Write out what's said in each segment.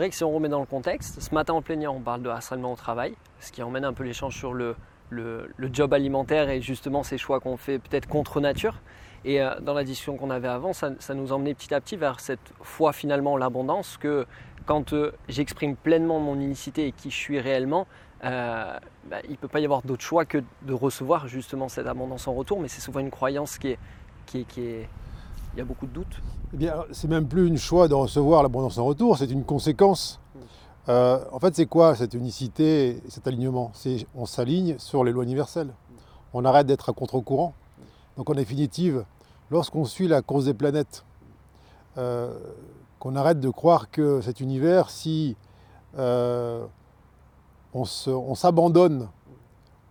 vrai que si on remet dans le contexte, ce matin en plénière, on parle de harcèlement au travail, ce qui emmène un peu l'échange sur le, job alimentaire et justement ces choix qu'on fait peut-être contre nature. Et euh, dans la discussion qu'on avait avant, ça, nous emmenait petit à petit vers cette foi finalement l'abondance que quand euh, j'exprime pleinement mon unicité et qui je suis réellement, euh, bah, il ne peut pas y avoir d'autre choix que de recevoir justement cette abondance en retour, mais c'est souvent une croyance qui est, il y a beaucoup de doutes. Eh bien, c'est même plus une choix de recevoir l'abondance en retour, c'est une conséquence. Euh, en fait, c'est quoi cette unicité, cet alignement? C'est on s'aligne sur les lois universelles. On arrête d'être à contre-courant. Donc, en définitive, lorsqu'on suit la course des planètes, euh, qu'on arrête de croire que cet univers, si euh, on s'abandonne,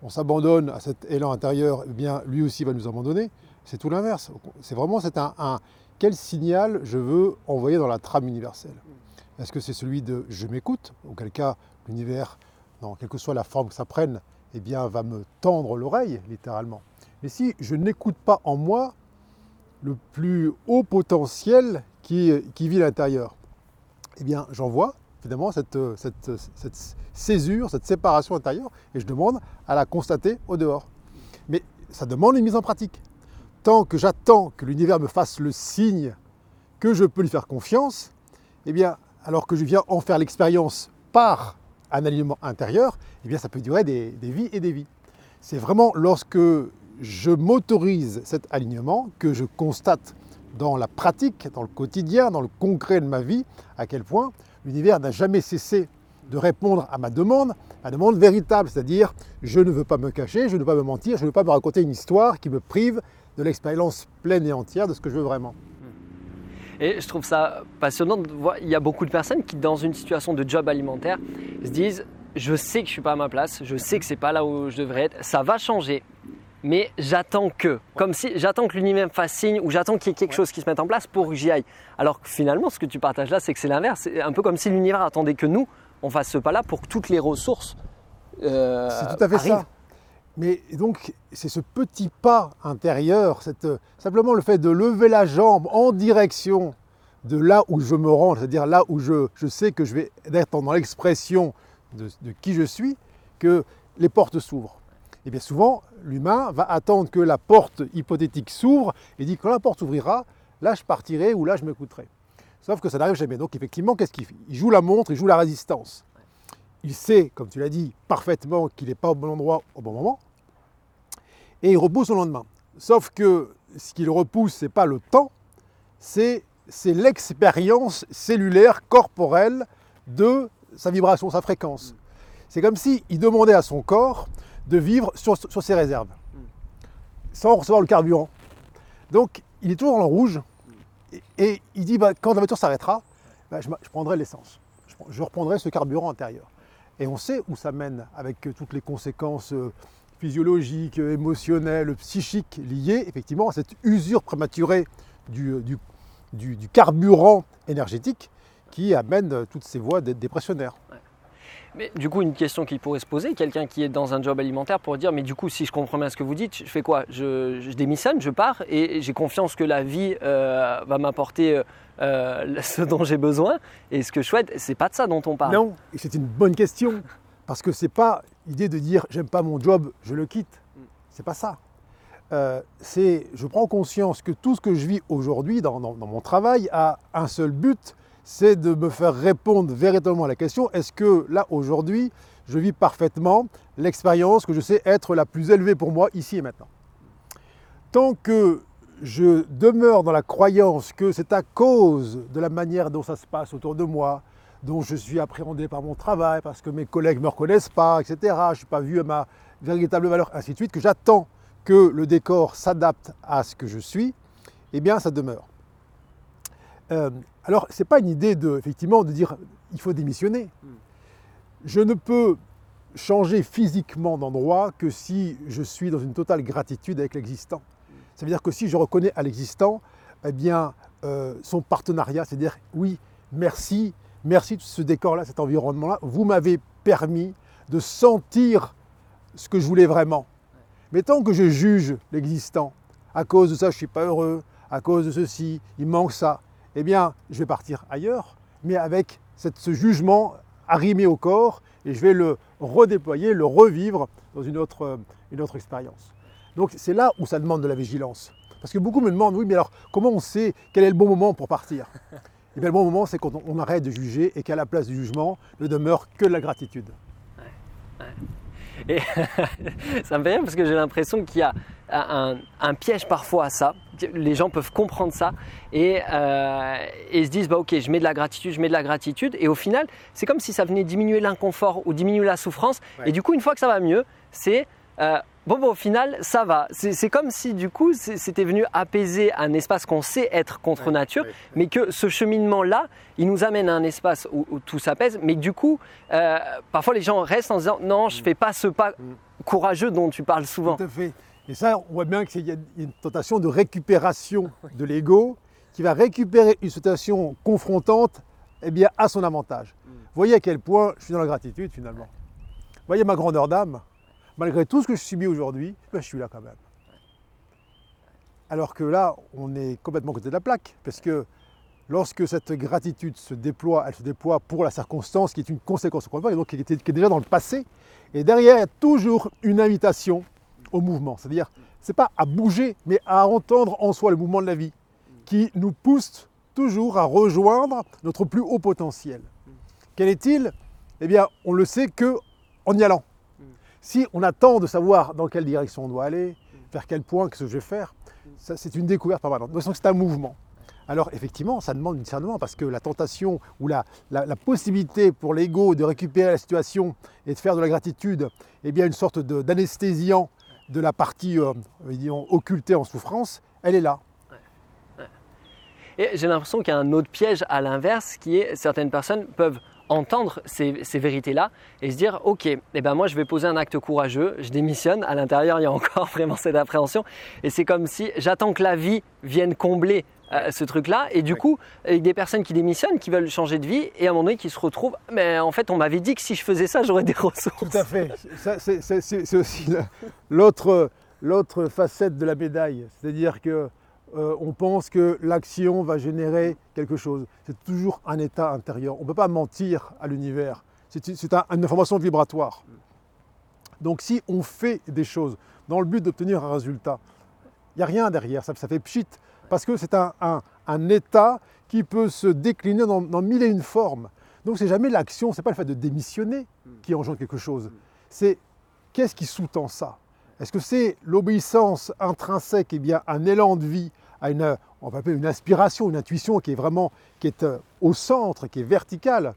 on s'abandonne à cet élan intérieur, eh bien, lui aussi va nous abandonner. C'est tout l'inverse. C'est vraiment c'est un, quel signal je veux envoyer dans la trame universelle? Est-ce que c'est celui de je m'écoute, auquel cas l'univers, dans quelle que soit la forme que ça prenne, eh bien, va me tendre l'oreille, littéralement. Mais si je n'écoute pas en moi le plus haut potentiel qui, vit à l'intérieur, eh bien, j'envoie évidemment cette, cette, cette césure, cette séparation intérieure, et je demande à la constater au dehors. Mais ça demande une mise en pratique. Tant que j'attends que l'univers me fasse le signe que je peux lui faire confiance, eh bien, alors que je viens en faire l'expérience par un alignement intérieur, eh bien, ça peut durer des, vies et des vies. C'est vraiment lorsque je m'autorise cet alignement que je constate dans la pratique, dans le quotidien, dans le concret de ma vie, à quel point l'univers n'a jamais cessé de répondre à ma demande, ma demande véritable, c'est-à-dire je ne veux pas me cacher, je ne veux pas me mentir, je ne veux pas me raconter une histoire qui me prive de l'expérience pleine et entière de ce que je veux vraiment. Et je trouve ça passionnant de voir, il y a beaucoup de personnes qui, dans une situation de job alimentaire, se disent je sais que je ne suis pas à ma place, je sais que c'est pas là où je devrais être, ça va changer, mais j'attends que, comme si j'attends que l'univers me fasse signe ou j'attends qu'il y ait quelque chose qui se mette en place pour que j'y aille. Alors que finalement, ce que tu partages là, c'est que c'est l'inverse. C'est un peu comme si l'univers attendait que nous, on fasse ce pas-là pour que toutes les ressources. Euh, c'est tout à fait ça. Mais donc, c'est ce petit pas intérieur, simplement le fait de lever la jambe en direction de là où je me rends, c'est-à-dire là où je, sais que je vais être dans l'expression de, qui je suis, que les portes s'ouvrent. Et bien souvent, l'humain va attendre que la porte hypothétique s'ouvre et dit quand la porte s'ouvrira, là je partirai ou là je m'écouterai. Sauf que ça n'arrive jamais. Donc effectivement, qu'est-ce qu'il fait? Il joue la montre, il joue la résistance. Il sait, comme tu l'as dit, parfaitement qu'il n'est pas au bon endroit au bon moment et il repousse au lendemain. Sauf que ce qu'il repousse, ce n'est pas le temps, c'est l'expérience cellulaire, corporelle de sa vibration, sa fréquence. C'est comme s'il demandait à son corps de vivre sur, ses réserves, sans recevoir le carburant. Donc il est toujours dans le rouge, et, il dit bah, quand la voiture s'arrêtera, bah, je, prendrai l'essence, je, reprendrai ce carburant intérieur. Et on sait où ça mène avec toutes les conséquences euh, physiologiques, émotionnelles, psychiques liées effectivement à cette usure prématurée du, carburant énergétique qui amène toutes ces voies d'être dépressionnaires. Mais du coup, une question qui pourrait se poser, quelqu'un qui est dans un job alimentaire pourrait dire, mais du coup, si je comprends bien ce que vous dites, je fais quoi? Je, démissionne, je pars et j'ai confiance que la vie euh, va m'apporter euh, ce dont j'ai besoin. Et ce que je souhaite, c'est pas de ça dont on parle. Non, et c'est une bonne question. Parce que c'est pas l'idée de dire j'aime pas mon job, je le quitte. C'est pas ça. Euh, c'est je prends conscience que tout ce que je vis aujourd'hui dans, mon travail a un seul but, c'est de me faire répondre véritablement à la question est-ce que là aujourd'hui je vis parfaitement l'expérience que je sais être la plus élevée pour moi ici et maintenant? Tant que je demeure dans la croyance que c'est à cause de la manière dont ça se passe autour de moi, dont je suis appréhendé par mon travail, parce que mes collègues ne me reconnaissent pas, etc. Je ne suis pas vu à ma véritable valeur, ainsi de suite, que j'attends que le décor s'adapte à ce que je suis, eh bien ça demeure. Euh, alors, ce n'est pas une idée de, effectivement de dire il faut démissionner. Je ne peux changer physiquement d'endroit que si je suis dans une totale gratitude avec l'existant. Ça veut dire que si je reconnais à l'existant, eh bien, euh, son partenariat, c'est-à-dire oui, merci, merci de ce décor-là, cet environnement-là, vous m'avez permis de sentir ce que je voulais vraiment. Mais tant que je juge l'existant, à cause de ça je ne suis pas heureux, à cause de ceci, il manque ça, eh bien je vais partir ailleurs, mais avec ce jugement arrimé au corps et je vais le redéployer, le revivre dans une autre, une autre expérience. Donc c'est là où ça demande de la vigilance. Parce que beaucoup me demandent, oui, mais alors comment on sait quel est le bon moment pour partir? Et eh bien le bon moment, c'est quand on arrête de juger et qu'à la place du jugement ne demeure que la gratitude. Et ça me fait rire parce que j'ai l'impression qu'il y a un, piège parfois à ça. Les gens peuvent comprendre ça et, euh, se disent bah ok je mets de la gratitude, je mets de la gratitude et au final c'est comme si ça venait diminuer l'inconfort ou diminuer la souffrance et du coup une fois que ça va mieux c'est euh, Bon, bon, au final, ça va. C'est comme si du coup, c'était venu apaiser un espace qu'on sait être contre nature, mais que ce cheminement-là, il nous amène à un espace où, tout s'apaise. Mais du coup, euh, parfois les gens restent en disant non, je ne mm. fais pas ce pas mm. courageux dont tu parles souvent. Tout à fait. Et ça, on voit bien qu'il y a une tentation de récupération de l'ego qui va récupérer une situation confrontante eh bien, à son avantage. Vous mm. voyez à quel point je suis dans la gratitude finalement. Vous voyez ma grandeur d'âme malgré tout ce que je subis aujourd'hui, ben, je suis là quand même. Alors que là, on est complètement côté de la plaque, parce que lorsque cette gratitude se déploie, elle se déploie pour la circonstance qui est une conséquence et donc qui est, qui est déjà dans le passé. Et derrière, il y a toujours une invitation au mouvement. C'est-à-dire, ce n'est pas à bouger, mais à entendre en soi le mouvement de la vie, qui nous pousse toujours à rejoindre notre plus haut potentiel. Quel est-il? Eh bien, on le sait que en y allant. Si on attend de savoir dans quelle direction on doit aller, vers quel point, ce que je vais faire, c'est une découverte permanente. Donc c'est un mouvement. Alors effectivement, ça demande du discernement parce que la tentation ou la, possibilité pour l'ego de récupérer la situation et de faire de la gratitude, eh bien une sorte d'anesthésiant de, la partie euh, occultée en souffrance, elle est là. Et j'ai l'impression qu'il y a un autre piège à l'inverse qui est certaines personnes peuvent entendre ces, vérités-là et se dire ok, eh ben moi je vais poser un acte courageux, je démissionne. À l'intérieur, il y a encore vraiment cette appréhension et c'est comme si j'attends que la vie vienne combler euh, ce truc-là. Et du coup, avec des personnes qui démissionnent, qui veulent changer de vie, et à un moment donné, qui se retrouvent, mais en fait, on m'avait dit que si je faisais ça, j'aurais des ressources. Tout à fait. C'est aussi l'autre facette de la médaille. C'est-à-dire que euh, on pense que l'action va générer quelque chose. C'est toujours un état intérieur. On ne peut pas mentir à l'univers. C'est une information vibratoire. Donc si on fait des choses dans le but d'obtenir un résultat, il n'y a rien derrière, ça, fait pchit, parce que c'est un, état qui peut se décliner dans, mille et une formes. Donc c'est jamais l'action, c'est pas le fait de démissionner qui engendre quelque chose. C'est qu'est-ce qui sous-tend ça? Est-ce que c'est l'obéissance intrinsèque, eh bien un élan de vie à une, on va appeler une inspiration, une intuition qui est vraiment qui est euh, au centre, qui est verticale,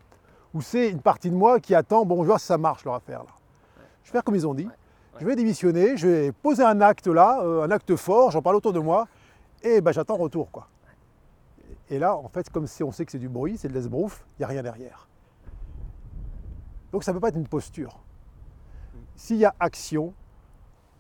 ou c'est une partie de moi qui attend, bon, je vois si ça marche leur affaire là. Je vais faire comme ils ont dit. Je vais démissionner, je vais poser un acte là, euh, un acte fort, j'en parle autour de moi, et ben, j'attends retour. quoi. Et là, en fait, comme si on sait que c'est du bruit, c'est de l'esbrouf, il n'y a rien derrière. Donc ça ne peut pas être une posture. S'il y a action,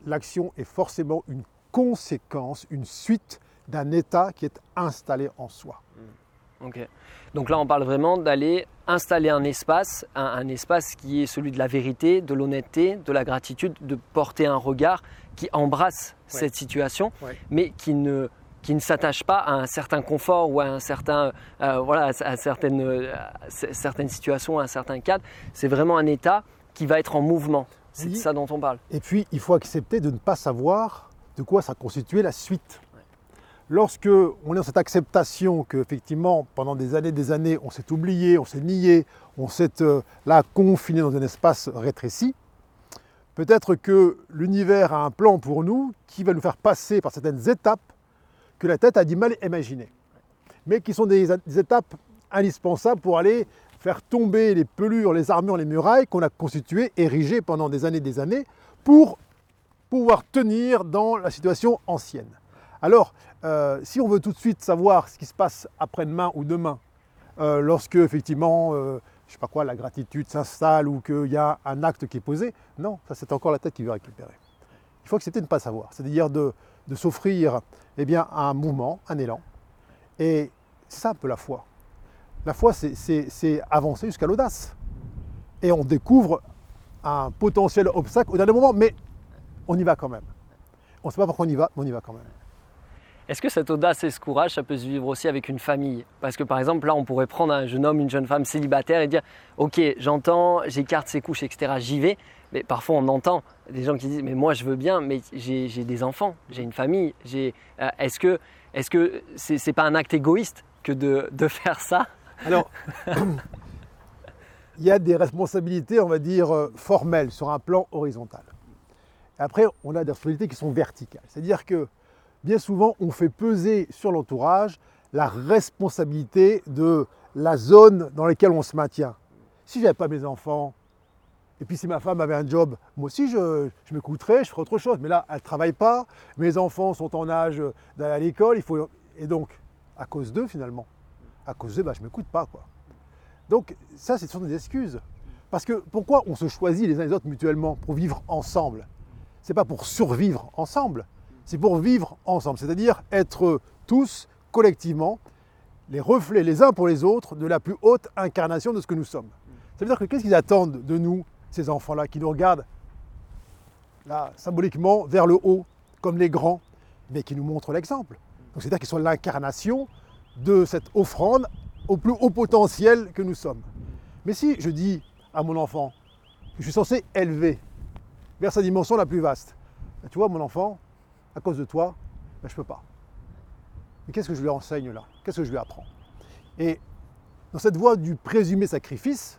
l'action est forcément une conséquence, une suite d'un état qui est installé en soi. Hmm. Ok. Donc là, on parle vraiment d'aller installer un espace, un, espace qui est celui de la vérité, de l'honnêteté, de la gratitude, de porter un regard qui embrasse cette situation, mais qui ne qui ne s'attache pas à un certain confort ou à un certain euh, voilà à certaines certaines situations, à un certain cadre. C'est vraiment un état qui va être en mouvement. C'est ça dont on parle. Et puis, il faut accepter de ne pas savoir de quoi ça constituait la suite. Lorsque on est dans cette acceptation qu'effectivement, pendant des années des années, on s'est oublié, on s'est nié, on s'est euh, là confiné dans un espace rétréci, peut-être que l'univers a un plan pour nous qui va nous faire passer par certaines étapes que la tête a du mal à imaginer, mais qui sont des, des étapes indispensables pour aller faire tomber les pelures, les armures, les murailles qu'on a constituées, érigées pendant des années des années, pour pouvoir tenir dans la situation ancienne. Alors, euh, si on veut tout de suite savoir ce qui se passe après-demain ou demain, euh, lorsque effectivement, euh, je sais pas quoi, la gratitude s'installe ou qu'il y a un acte qui est posé, non, ça c'est encore la tête qui veut récupérer. Il faut accepter de ne pas savoir, c'est-à-dire de, s'offrir eh bien, un mouvement, un élan. Et ça un peu la foi. La foi, c'est avancer jusqu'à l'audace. Et on découvre un potentiel obstacle au dernier moment, mais on y va quand même. On ne sait pas pourquoi on y va, mais on y va quand même. Est-ce que cette audace et ce courage, ça peut se vivre aussi avec une famille? Parce que par exemple, là, on pourrait prendre un jeune homme, une jeune femme célibataire et dire Ok, j'entends, j'écarte ses couches, etc. J'y vais. Mais parfois, on entend des gens qui disent Mais moi, je veux bien, mais j'ai des enfants, j'ai une famille. Euh, est-ce que est-ce c'est pas un acte égoïste que de, de faire ça Alors, il y a des responsabilités, on va dire, euh, formelles sur un plan horizontal. Après, on a des responsabilités qui sont verticales. C'est-à-dire que bien souvent, on fait peser sur l'entourage la responsabilité de la zone dans laquelle on se maintient. Si je n'avais pas mes enfants, et puis si ma femme avait un job, moi aussi je, je m'écouterais, je ferais autre chose. Mais là, elle ne travaille pas, mes enfants sont en âge d'aller à l'école, il faut... et donc, à cause d'eux finalement, à cause d'eux, bah, je ne m'écoute pas. Quoi. Donc ça, ce sont des excuses. Parce que pourquoi on se choisit les uns les autres mutuellement pour vivre ensemble? Ce n'est pas pour survivre ensemble, c'est pour vivre ensemble, c'est-à-dire être tous collectivement les reflets les uns pour les autres de la plus haute incarnation de ce que nous sommes. Ça veut dire que qu'est-ce qu'ils attendent de nous, ces enfants-là, qui nous regardent là, symboliquement vers le haut, comme les grands, mais qui nous montrent l'exemple. Donc c'est-à-dire qu'ils sont l'incarnation de cette offrande au plus haut potentiel que nous sommes. Mais si je dis à mon enfant que je suis censé élever vers sa dimension la plus vaste, ben, tu vois mon enfant, à cause de toi, ben, je ne peux pas. Mais qu'est-ce que je lui enseigne là? Qu'est-ce que je lui apprends? Et dans cette voie du présumé sacrifice,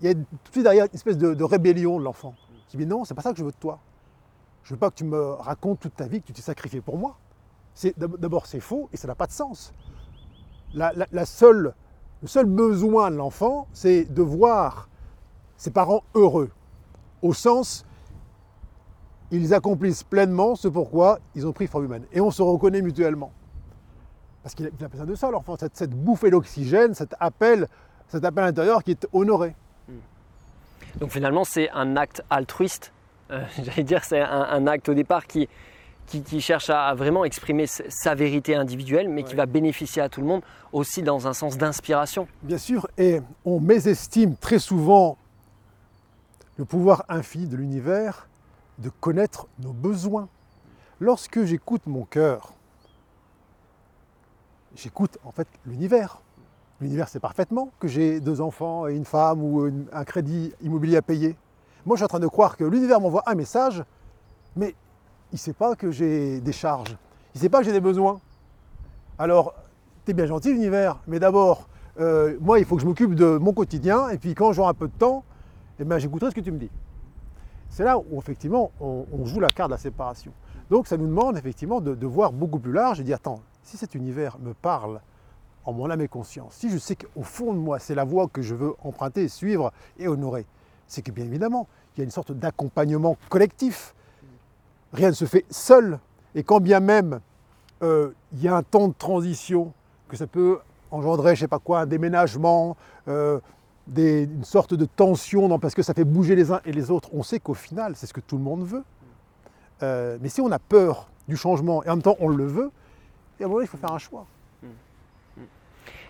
il y a tout de suite derrière une espèce de, rébellion de l'enfant qui dit non, c'est pas ça que je veux de toi. Je veux pas que tu me racontes toute ta vie que tu t'es sacrifié pour moi. D'abord, c'est faux et ça n'a pas de sens. Le seul besoin de l'enfant, c'est de voir ses parents heureux, au sens ils accomplissent pleinement ce pourquoi ils ont pris forme humaine. Et on se reconnaît mutuellement. Parce qu'il a besoin de ça, l'enfant, cette, cette, bouffée d'oxygène, cet appel, cet appel intérieur qui est honoré. Hmm. Donc finalement, c'est un acte altruiste. Euh, j'allais dire, c'est un, acte au départ qui, qui, cherche à, vraiment exprimer sa vérité individuelle, mais qui va bénéficier à tout le monde, aussi dans un sens d'inspiration. Bien sûr, et on mésestime très souvent le pouvoir infini de l'univers de connaître nos besoins. Lorsque j'écoute mon cœur, j'écoute en fait l'univers. L'univers sait parfaitement que j'ai deux enfants et une femme ou un crédit immobilier à payer. Moi, je suis en train de croire que l'univers m'envoie un message, mais il ne sait pas que j'ai des charges. Il ne sait pas que j'ai des besoins. Alors, tu es bien gentil, l'univers, mais d'abord, euh, moi, il faut que je m'occupe de mon quotidien, et puis quand j'aurai un peu de temps, eh ben, j'écouterai ce que tu me dis. C'est là où effectivement on, joue la carte de la séparation. Donc ça nous demande effectivement de, voir beaucoup plus large et dire attends, si cet univers me parle en mon âme et conscience, si je sais qu'au fond de moi c'est la voie que je veux emprunter, suivre et honorer, c'est que bien évidemment il y a une sorte d'accompagnement collectif. Rien ne se fait seul. Et quand bien même euh, il y a un temps de transition, que ça peut engendrer, je ne sais pas quoi, un déménagement, euh, une sorte de tension parce que ça fait bouger les uns et les autres. On sait qu'au final, c'est ce que tout le monde veut. Euh, mais si on a peur du changement et en même temps on le veut, et à un moment il faut faire un choix.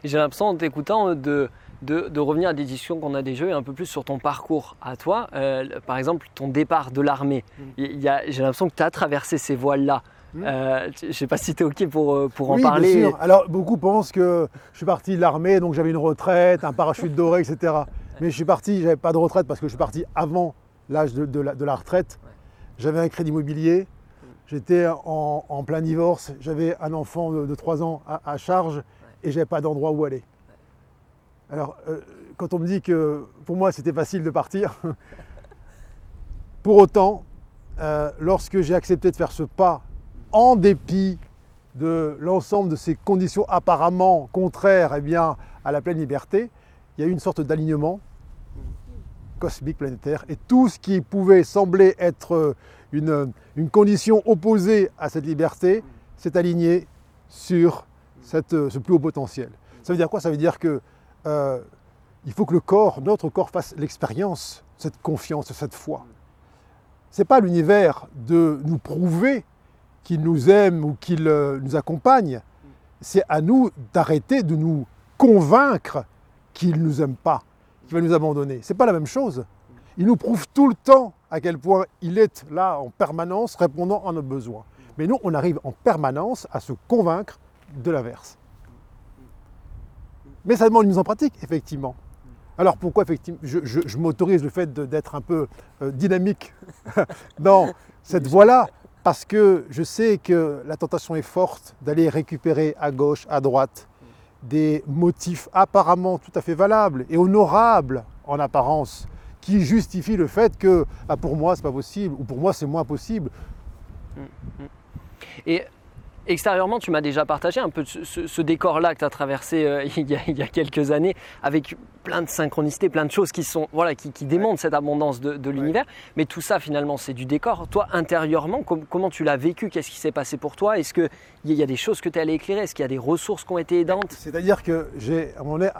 J'ai l'impression en t'écoutant de, de, revenir à des discussions qu'on a déjà eues un peu plus sur ton parcours à toi. Euh, par exemple, ton départ de l'armée. Mm. J'ai l'impression que tu as traversé ces voiles-là. Hmm. Euh, je ne sais pas si tu es OK pour, euh, pour en parler. Bien sûr. Alors, beaucoup pensent que je suis parti de l'armée, donc j'avais une retraite, un parachute doré, etc. Mais je suis parti, j'avais pas de retraite parce que je suis parti avant l'âge de, la, retraite. J'avais un crédit immobilier, j'étais en, plein divorce, j'avais un enfant de, 3 ans à, charge et j'avais pas d'endroit où aller. Alors, euh, quand on me dit que pour moi c'était facile de partir, pour autant, lorsque j'ai accepté de faire ce pas en dépit de l'ensemble de ces conditions apparemment contraires eh bien, à la pleine liberté, il y a eu une sorte d'alignement cosmique planétaire et tout ce qui pouvait sembler être une, condition opposée à cette liberté s'est aligné sur ce plus haut potentiel. Ça veut dire quoi? Ça veut dire que euh, il faut que le corps, notre corps, fasse l'expérience, cette confiance, cette foi. Ce n'est pas l'univers de nous prouver qu'il nous aime ou qu'il nous accompagne. C'est à nous d'arrêter de nous convaincre qu'il ne nous aime pas, qu'il va nous abandonner. Ce n'est pas la même chose. Il nous prouve tout le temps à quel point il est là en permanence répondant à nos besoins. Mais nous, on arrive en permanence à se convaincre de l'inverse. Mais ça demande une mise en pratique, effectivement. Alors pourquoi effectivement je, m'autorise le fait d'être un peu euh, dynamique? Dans cette voie-là Parce que je sais que la tentation est forte d'aller récupérer à gauche, à droite, des motifs apparemment tout à fait valables et honorables en apparence, qui justifient le fait que ah, pour moi c'est pas possible ou pour moi c'est moins possible. Extérieurement, tu m'as déjà partagé un peu ce, décor-là que tu as traversé euh, il, y a, quelques années, avec plein de synchronicités, plein de choses qui, sont, voilà, qui, démontrent cette abondance de, l'univers. Mais tout ça, finalement, c'est du décor. Toi, intérieurement, comment tu l'as vécu? Qu'est-ce qui s'est passé pour toi? Est-ce qu'il y a des choses que tu es allé éclairer? Est-ce qu'il y a des ressources qui ont été aidantes? C'est-à-dire que j'ai, à un moment donné,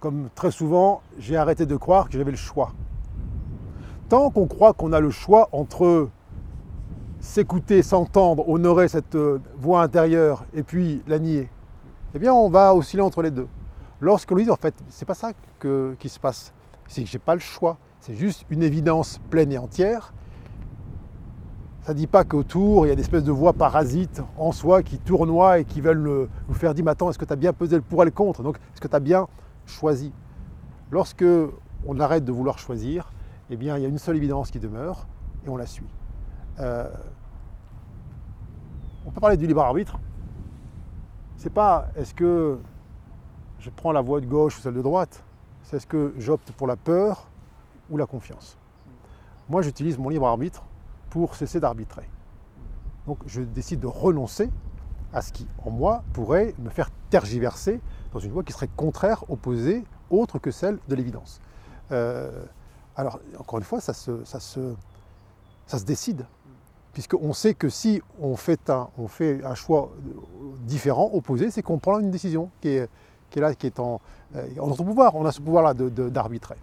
comme très souvent, j'ai arrêté de croire que j'avais le choix. Tant qu'on croit qu'on a le choix entre s'écouter, s'entendre, honorer cette euh, voix intérieure et puis la nier, eh bien on va osciller entre les deux. Lorsqu'on lui dit en fait, c'est pas ça qui se passe, c'est que j'ai pas le choix, c'est juste une évidence pleine et entière. Ça ne dit pas qu'autour, il y a des espèces de voix parasites en soi qui tournoient et qui veulent nous faire dire, mais attends, est-ce que tu as bien pesé le pour et le contre? Donc, est-ce que tu as bien choisi? Lorsque on arrête de vouloir choisir, eh bien, il y a une seule évidence qui demeure et on la suit. Euh, on peut parler du libre arbitre. C'est pas est-ce que je prends la voie de gauche ou celle de droite, c'est est-ce que j'opte pour la peur ou la confiance. Moi, j'utilise mon libre arbitre pour cesser d'arbitrer. Donc, je décide de renoncer à ce qui, en moi, pourrait me faire tergiverser dans une voie qui serait contraire, opposée, autre que celle de l'évidence. Euh, alors, encore une fois, ça se, décide puisqu'on sait que si on fait un, fait un choix différent, opposé, c'est qu'on prend une décision qui est, là, qui est en, euh, en notre pouvoir. On a ce pouvoir-là d'arbitrer.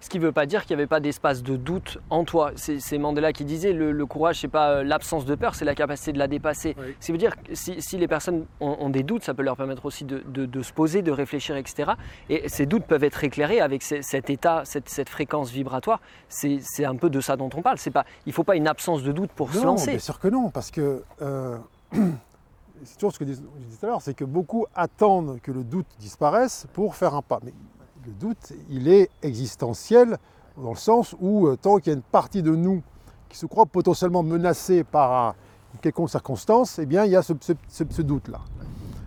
Ce qui ne veut pas dire qu'il n'y avait pas d'espace de doute en toi. C'est Mandela qui disait le, le courage, c'est pas euh, l'absence de peur, c'est la capacité de la dépasser. Ce qui veut dire que si, les personnes ont, des doutes, ça peut leur permettre aussi de, se poser, de réfléchir, etc. Et ces doutes peuvent être éclairés avec cet état, cette, fréquence vibratoire. C'est un peu de ça dont on parle. Pas, il ne faut pas une absence de doute pour se lancer. Bien sûr que non, parce que euh, c'est toujours ce que je disais tout à l'heure, c'est que beaucoup attendent que le doute disparaisse pour faire un pas. Mais le doute, il est existentiel dans le sens où euh, tant qu'il y a une partie de nous qui se croit potentiellement menacée par une quelconque circonstance, eh bien il y a ce, doute-là.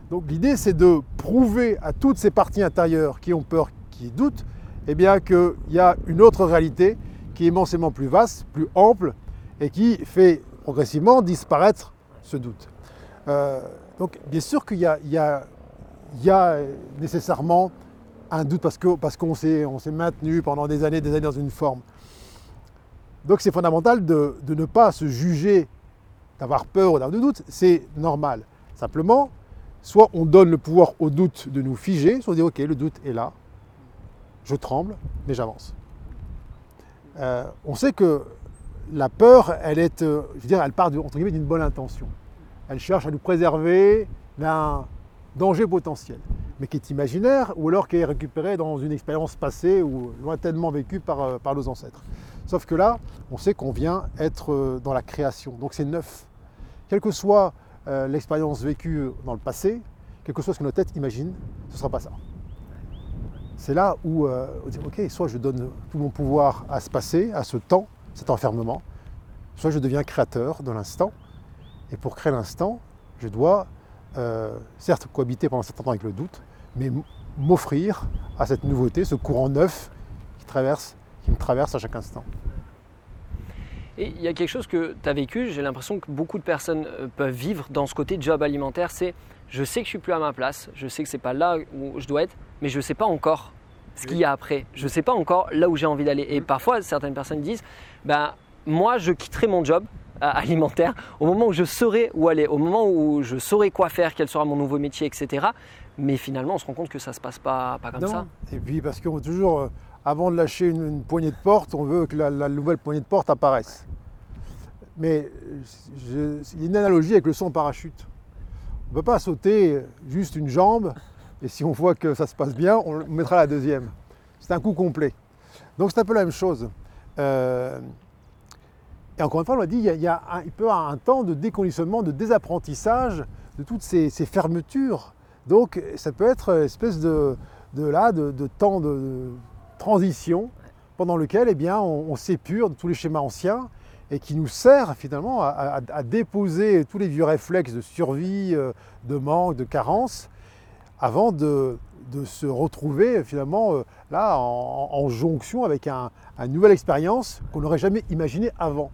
Donc l'idée c'est de prouver à toutes ces parties intérieures qui ont peur, qui doutent, eh bien qu'il y a une autre réalité qui est immensément plus vaste, plus ample et qui fait progressivement disparaître ce doute. Euh, donc bien sûr qu'il y, a, nécessairement un doute parce qu'on parce qu'on s'est maintenu pendant des années, des années dans une forme. Donc c'est fondamental de, ne pas se juger, d'avoir peur ou d'avoir de doute, c'est normal. Simplement, soit on donne le pouvoir au doute de nous figer, soit on dit ok, le doute est là, je tremble, mais j'avance. Euh, on sait que la peur, elle est, euh, je veux dire, elle part d'une bonne intention. Elle cherche à nous préserver d'un danger potentiel mais qui est imaginaire, ou alors qui est récupéré dans une expérience passée ou lointainement vécue par, euh, nos ancêtres. Sauf que là, on sait qu'on vient être euh, dans la création, donc c'est neuf. Quelle que soit euh, l'expérience vécue dans le passé, quel que soit ce que notre tête imagine, ce ne sera pas ça. C'est là où on dit, ok, soit je donne tout mon pouvoir à ce passé, à ce temps, cet enfermement, soit je deviens créateur de l'instant, et pour créer l'instant, je dois euh, certes cohabiter pendant un certain temps avec le doute, mais m'offrir à cette nouveauté, ce courant neuf qui, traverse, qui me traverse à chaque instant. Et il y a quelque chose que tu as vécu, j'ai l'impression que beaucoup de personnes euh, peuvent vivre dans ce côté job alimentaire, c'est je sais que je suis plus à ma place, je sais que c'est pas là où je dois être, mais je ne sais pas encore ce qu'il y a après. Je ne sais pas encore là où j'ai envie d'aller. Et parfois, certaines personnes disent, ben, moi, je quitterai mon job alimentaire, au moment où je saurai où aller, au moment où je saurai quoi faire, quel sera mon nouveau métier, etc. Mais finalement, on se rend compte que ça ne se passe pas, pas comme ça. Et puis parce qu'on veut toujours, euh, avant de lâcher une, poignée de porte, on veut que la, nouvelle poignée de porte apparaisse. Mais il y a une analogie avec le son parachute. On ne peut pas sauter juste une jambe et si on voit que ça se passe bien, on mettra la deuxième. C'est un coup complet. Donc c'est un peu la même chose. Euh, Et encore une fois, on l'a dit, il, y a, un, peut y avoir un temps de déconditionnement, de désapprentissage de toutes ces, fermetures. Donc ça peut être une espèce de, temps de, transition pendant lequel eh bien, on, s'épure de tous les schémas anciens et qui nous sert finalement à, déposer tous les vieux réflexes de survie, euh, de manque, de carence, avant de, se retrouver finalement euh, là en, jonction avec un, une nouvelle expérience qu'on n'aurait jamais imaginée avant.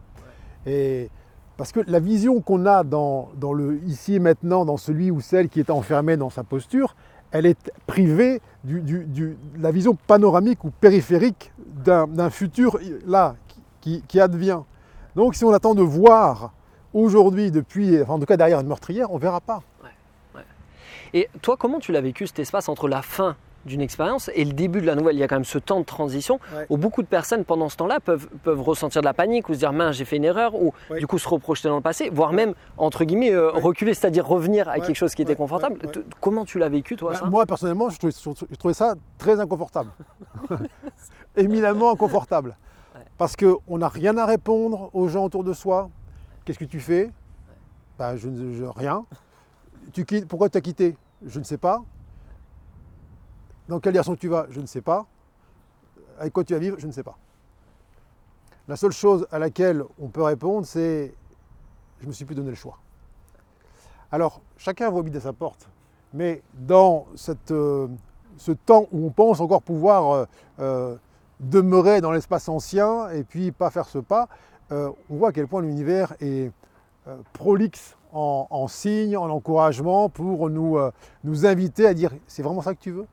Et parce que la vision qu'on a dans, le ici et maintenant, dans celui ou celle qui est enfermé dans sa posture, elle est privée de la vision panoramique ou périphérique d'un futur là qui, advient. Donc si on attend de voir aujourd'hui, depuis, en tout cas derrière une meurtrière, on ne verra pas. Et toi, comment tu l'as vécu cet espace entre la fin d'une expérience et le début de la nouvelle. Il y a quand même ce temps de transition où beaucoup de personnes pendant ce temps-là peuvent, peuvent ressentir de la panique ou se dire mince j'ai fait une erreur ou du coup se reprojeter dans le passé, voire même entre guillemets euh, reculer, c'est-à-dire revenir à quelque chose qui était confortable. Comment tu l'as vécu toi bah, ça? Moi personnellement je trouvais, ça très inconfortable, éminemment inconfortable, parce qu'on n'a rien à répondre aux gens autour de soi. Qu'est-ce que tu fais? Bah, je, je, Rien. Tu quittes, pourquoi tu as quitté? Je ne sais pas. Dans quelle direction tu vas Je ne sais pas. Avec quoi tu vas vivre Je ne sais pas. La seule chose à laquelle on peut répondre, c'est je ne me suis plus donné le choix. Alors, chacun voit à sa porte, mais dans euh, ce temps où on pense encore pouvoir euh, euh, demeurer dans l'espace ancien et puis pas faire ce pas, on voit à quel point l'univers est prolixe en, signes, en encouragement pour nous, nous inviter à dire c'est vraiment ça que tu veux?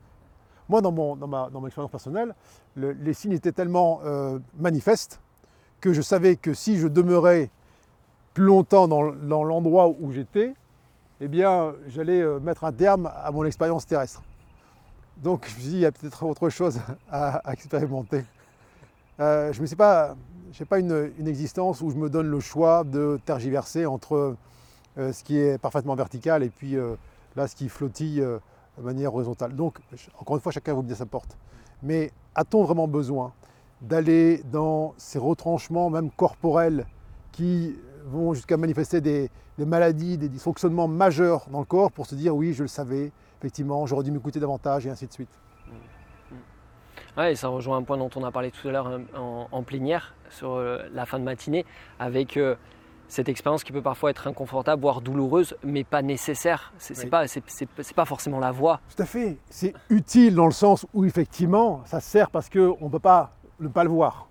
Moi, dans mon, ma, expérience personnelle, les signes étaient tellement euh, manifestes que je savais que si je demeurais plus longtemps dans, l'endroit où j'étais, eh bien, j'allais euh, mettre un terme à mon expérience terrestre. Donc, je me suis dit, il y a peut-être autre chose à, expérimenter. Euh, je n'ai pas, pas une, existence où je me donne le choix de tergiverser entre ce qui est parfaitement vertical et puis là, ce qui flottille de manière horizontale. Donc, encore une fois, chacun vous bien sa porte. Mais a-t-on vraiment besoin d'aller dans ces retranchements, même corporels, qui vont jusqu'à manifester des, maladies, des dysfonctionnements majeurs dans le corps pour se dire oui, je le savais, effectivement, j'aurais dû m'écouter davantage et ainsi de suite. Ouais, ça rejoint un point dont on a parlé tout à l'heure en, en, plénière sur euh, la fin de matinée avec euh, cette expérience qui peut parfois être inconfortable, voire douloureuse, mais pas nécessaire. C'est n'est pas, pas forcément la voie. Tout à fait. C'est utile dans le sens où effectivement, ça sert parce qu'on ne peut pas ne pas le voir.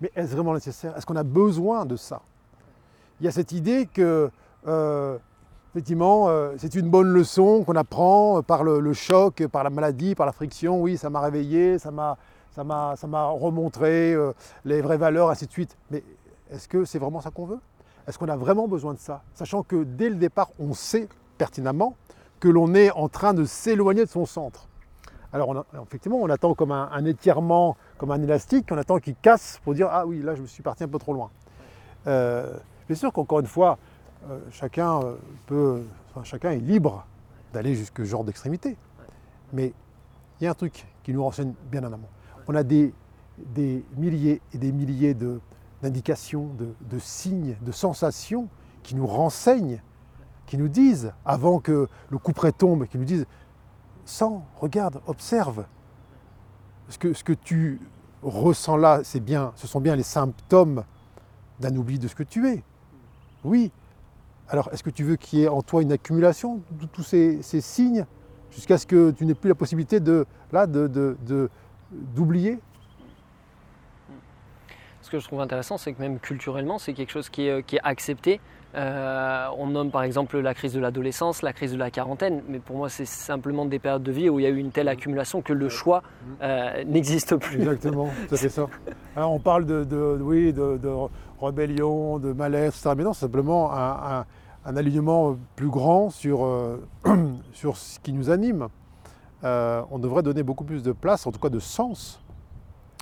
Mais est-ce vraiment nécessaire? Est-ce qu'on a besoin de ça? Il y a cette idée que, euh, effectivement, euh, c'est une bonne leçon qu'on apprend par le, choc, par la maladie, par la friction. Oui, ça m'a réveillé, ça m'a, ça m'a, remontré euh, les vraies valeurs, ainsi de suite. Mais est-ce que c'est vraiment ça qu'on veut? Est-ce qu'on a vraiment besoin de ça? Sachant que dès le départ, on sait pertinemment que l'on est en train de s'éloigner de son centre. Alors effectivement, on attend comme un, étirement, comme un élastique, on attend qu'il casse pour dire ah oui, là je me suis parti un peu trop loin. Euh, bien sûr qu'encore une fois, euh, chacun euh, peut, chacun est libre d'aller jusqu'à ce genre d'extrémité. Mais il y a un truc qui nous renseigne bien en amont. On a des milliers et des milliers de, d'indications, de, signes, de sensations qui nous renseignent, qui nous disent, avant que le coup près tombe, qui nous disent Sens, regarde, observe. Ce que, tu ressens là, c'est bien, ce sont bien les symptômes d'un oubli de ce que tu es. Oui. Alors, est-ce que tu veux qu'il y ait en toi une accumulation de tous ces, signes jusqu'à ce que tu n'aies plus la possibilité de, d'oublier? Ce que je trouve intéressant, c'est que même culturellement, c'est quelque chose qui est, euh, accepté. Euh, on nomme par exemple la crise de l'adolescence, la crise de la quarantaine, mais pour moi c'est simplement des périodes de vie où il y a eu une telle accumulation que le choix euh, n'existe plus. Exactement, c'est ça. Alors on parle de, oui, de, rébellion, de malaise, etc. Mais non, c'est simplement un, alignement plus grand sur, sur ce qui nous anime. on devrait donner beaucoup plus de place, en tout cas de sens,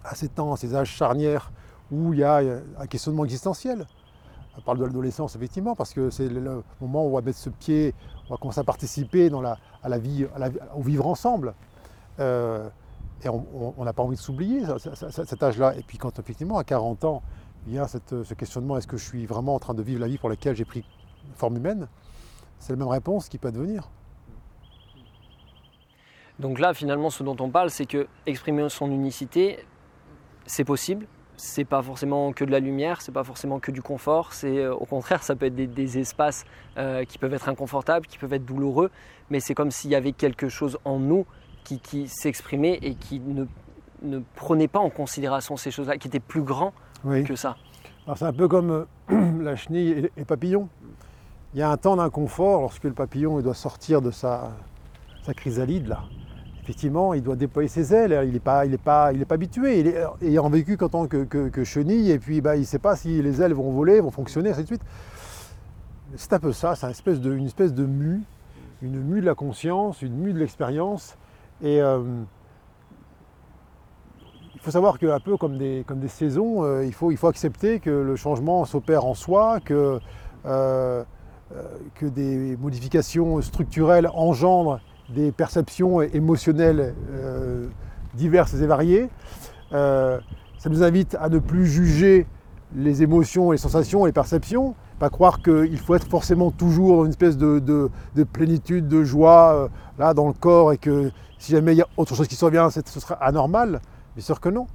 à ces temps, à ces âges charnières où il y a un questionnement existentiel. On parle de l'adolescence, effectivement, parce que c'est le moment où on va mettre ce pied, on va commencer à participer dans la, à la vie, au vivre ensemble. Euh, et on n'a pas envie de s'oublier, cet âge-là. Et puis quand, effectivement, à 40 ans, il y a ce questionnement est-ce que je suis vraiment en train de vivre la vie pour laquelle j'ai pris forme humaine? C'est la même réponse qui peut advenir. Donc là, finalement, ce dont on parle, c'est que exprimer son unicité, c'est possible. C'est pas forcément que de la lumière, c'est pas forcément que du confort. C'est euh, au contraire, ça peut être des, espaces euh, qui peuvent être inconfortables, qui peuvent être douloureux, mais c'est comme s'il y avait quelque chose en nous qui, s'exprimait et qui ne, ne, prenait pas en considération ces choses-là, qui était plus grand que ça. C'est un peu comme euh, la chenille et papillon. Il y a un temps d'inconfort lorsque le papillon il doit sortir de sa, sa chrysalide là effectivement, il doit déployer ses ailes. Il n'est pas, il pas, il pas habitué. Il est, ayant vécu qu'en tant que, chenille, et puis bah, il ne sait pas si les ailes vont voler, vont fonctionner, ainsi de suite. C'est un peu ça, c'est une espèce de, une espèce de mue, une mue de la conscience, une mue de l'expérience. Et euh, il faut savoir qu'un peu comme des, comme des saisons, euh, il, faut, il faut accepter que le changement s'opère en soi, que, euh, que des modifications structurelles engendrent des perceptions émotionnelles euh, diverses et variées. Euh, ça nous invite à ne plus juger les émotions, les sensations, les perceptions, pas croire qu'il faut être forcément toujours dans une espèce de, plénitude, de joie euh, là dans le corps et que si jamais il y a autre chose qui survient, ce sera anormal. Bien sûr que non.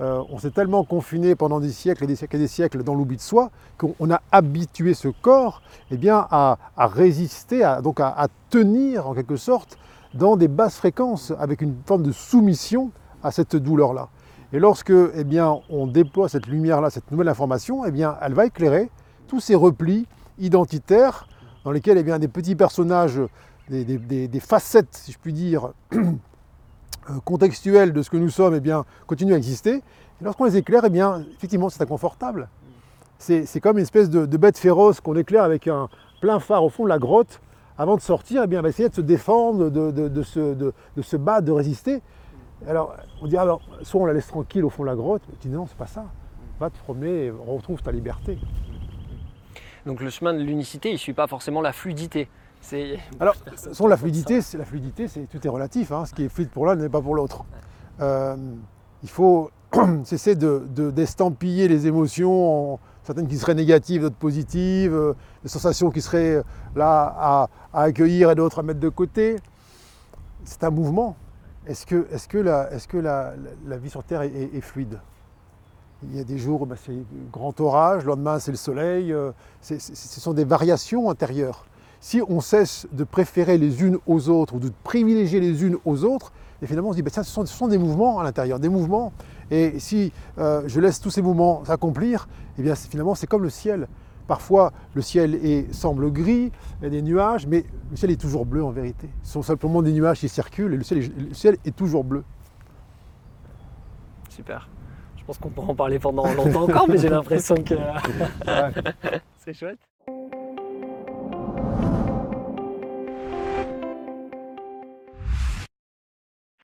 On s'est tellement confiné pendant des siècles et des siècles et des siècles dans l'oubli de soi qu'on a habitué ce corps eh bien, à, résister, donc à, tenir en quelque sorte dans des basses fréquences, avec une forme de soumission à cette douleur-là. Et lorsque eh bien, on déploie cette lumière-là, cette nouvelle information, eh bien, elle va éclairer tous ces replis identitaires dans lesquels eh bien, des petits personnages, des, facettes, si je puis dire, euh, contextuelles de ce que nous sommes, eh bien, continuent à exister. Lorsqu'on les éclaire, eh bien, effectivement, c'est inconfortable. C'est comme une espèce de, bête féroce qu'on éclaire avec un plein phare au fond de la grotte avant de sortir, eh bien, on va essayer de se défendre, de, se, battre, de résister. Alors, on dit, alors, soit on la laisse tranquille au fond de la grotte, on dit non, c'est pas ça. Va te promener, retrouve ta liberté. Donc le chemin de l'unicité, il ne suit pas forcément la fluidité. Alors, sans la fluidité, c'est la fluidité, c'est tout est relatif. Hein. Ce qui est fluide pour l'un n'est pas pour l'autre. Euh, il faut cesser d'estampiller les émotions en, certaines qui seraient négatives, d'autres positives, euh, des sensations qui seraient là à, accueillir et d'autres à mettre de côté. C'est un mouvement. Est-ce que, la, est que la, vie sur Terre est, fluide? Il y a des jours où bah, c'est grand orage, le lendemain c'est le soleil, euh, ce sont des variations intérieures. Si on cesse de préférer les unes aux autres ou de privilégier les unes aux autres, et finalement on se dit, ce, sont, ce sont des mouvements à l'intérieur, des mouvements et si euh, je laisse tous ces mouvements s'accomplir, eh bien finalement c'est comme le ciel. Parfois le ciel semble gris, il y a des nuages, mais le ciel est toujours bleu en vérité. Ce sont simplement des nuages qui circulent et le ciel est, le ciel est toujours bleu. Super. Je pense qu'on pourra en parler pendant longtemps encore, mais j'ai l'impression que c'est chouette.